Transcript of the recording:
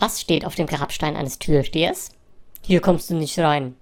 Was steht auf dem Grabstein eines Türstehers? Hier kommst du nicht rein.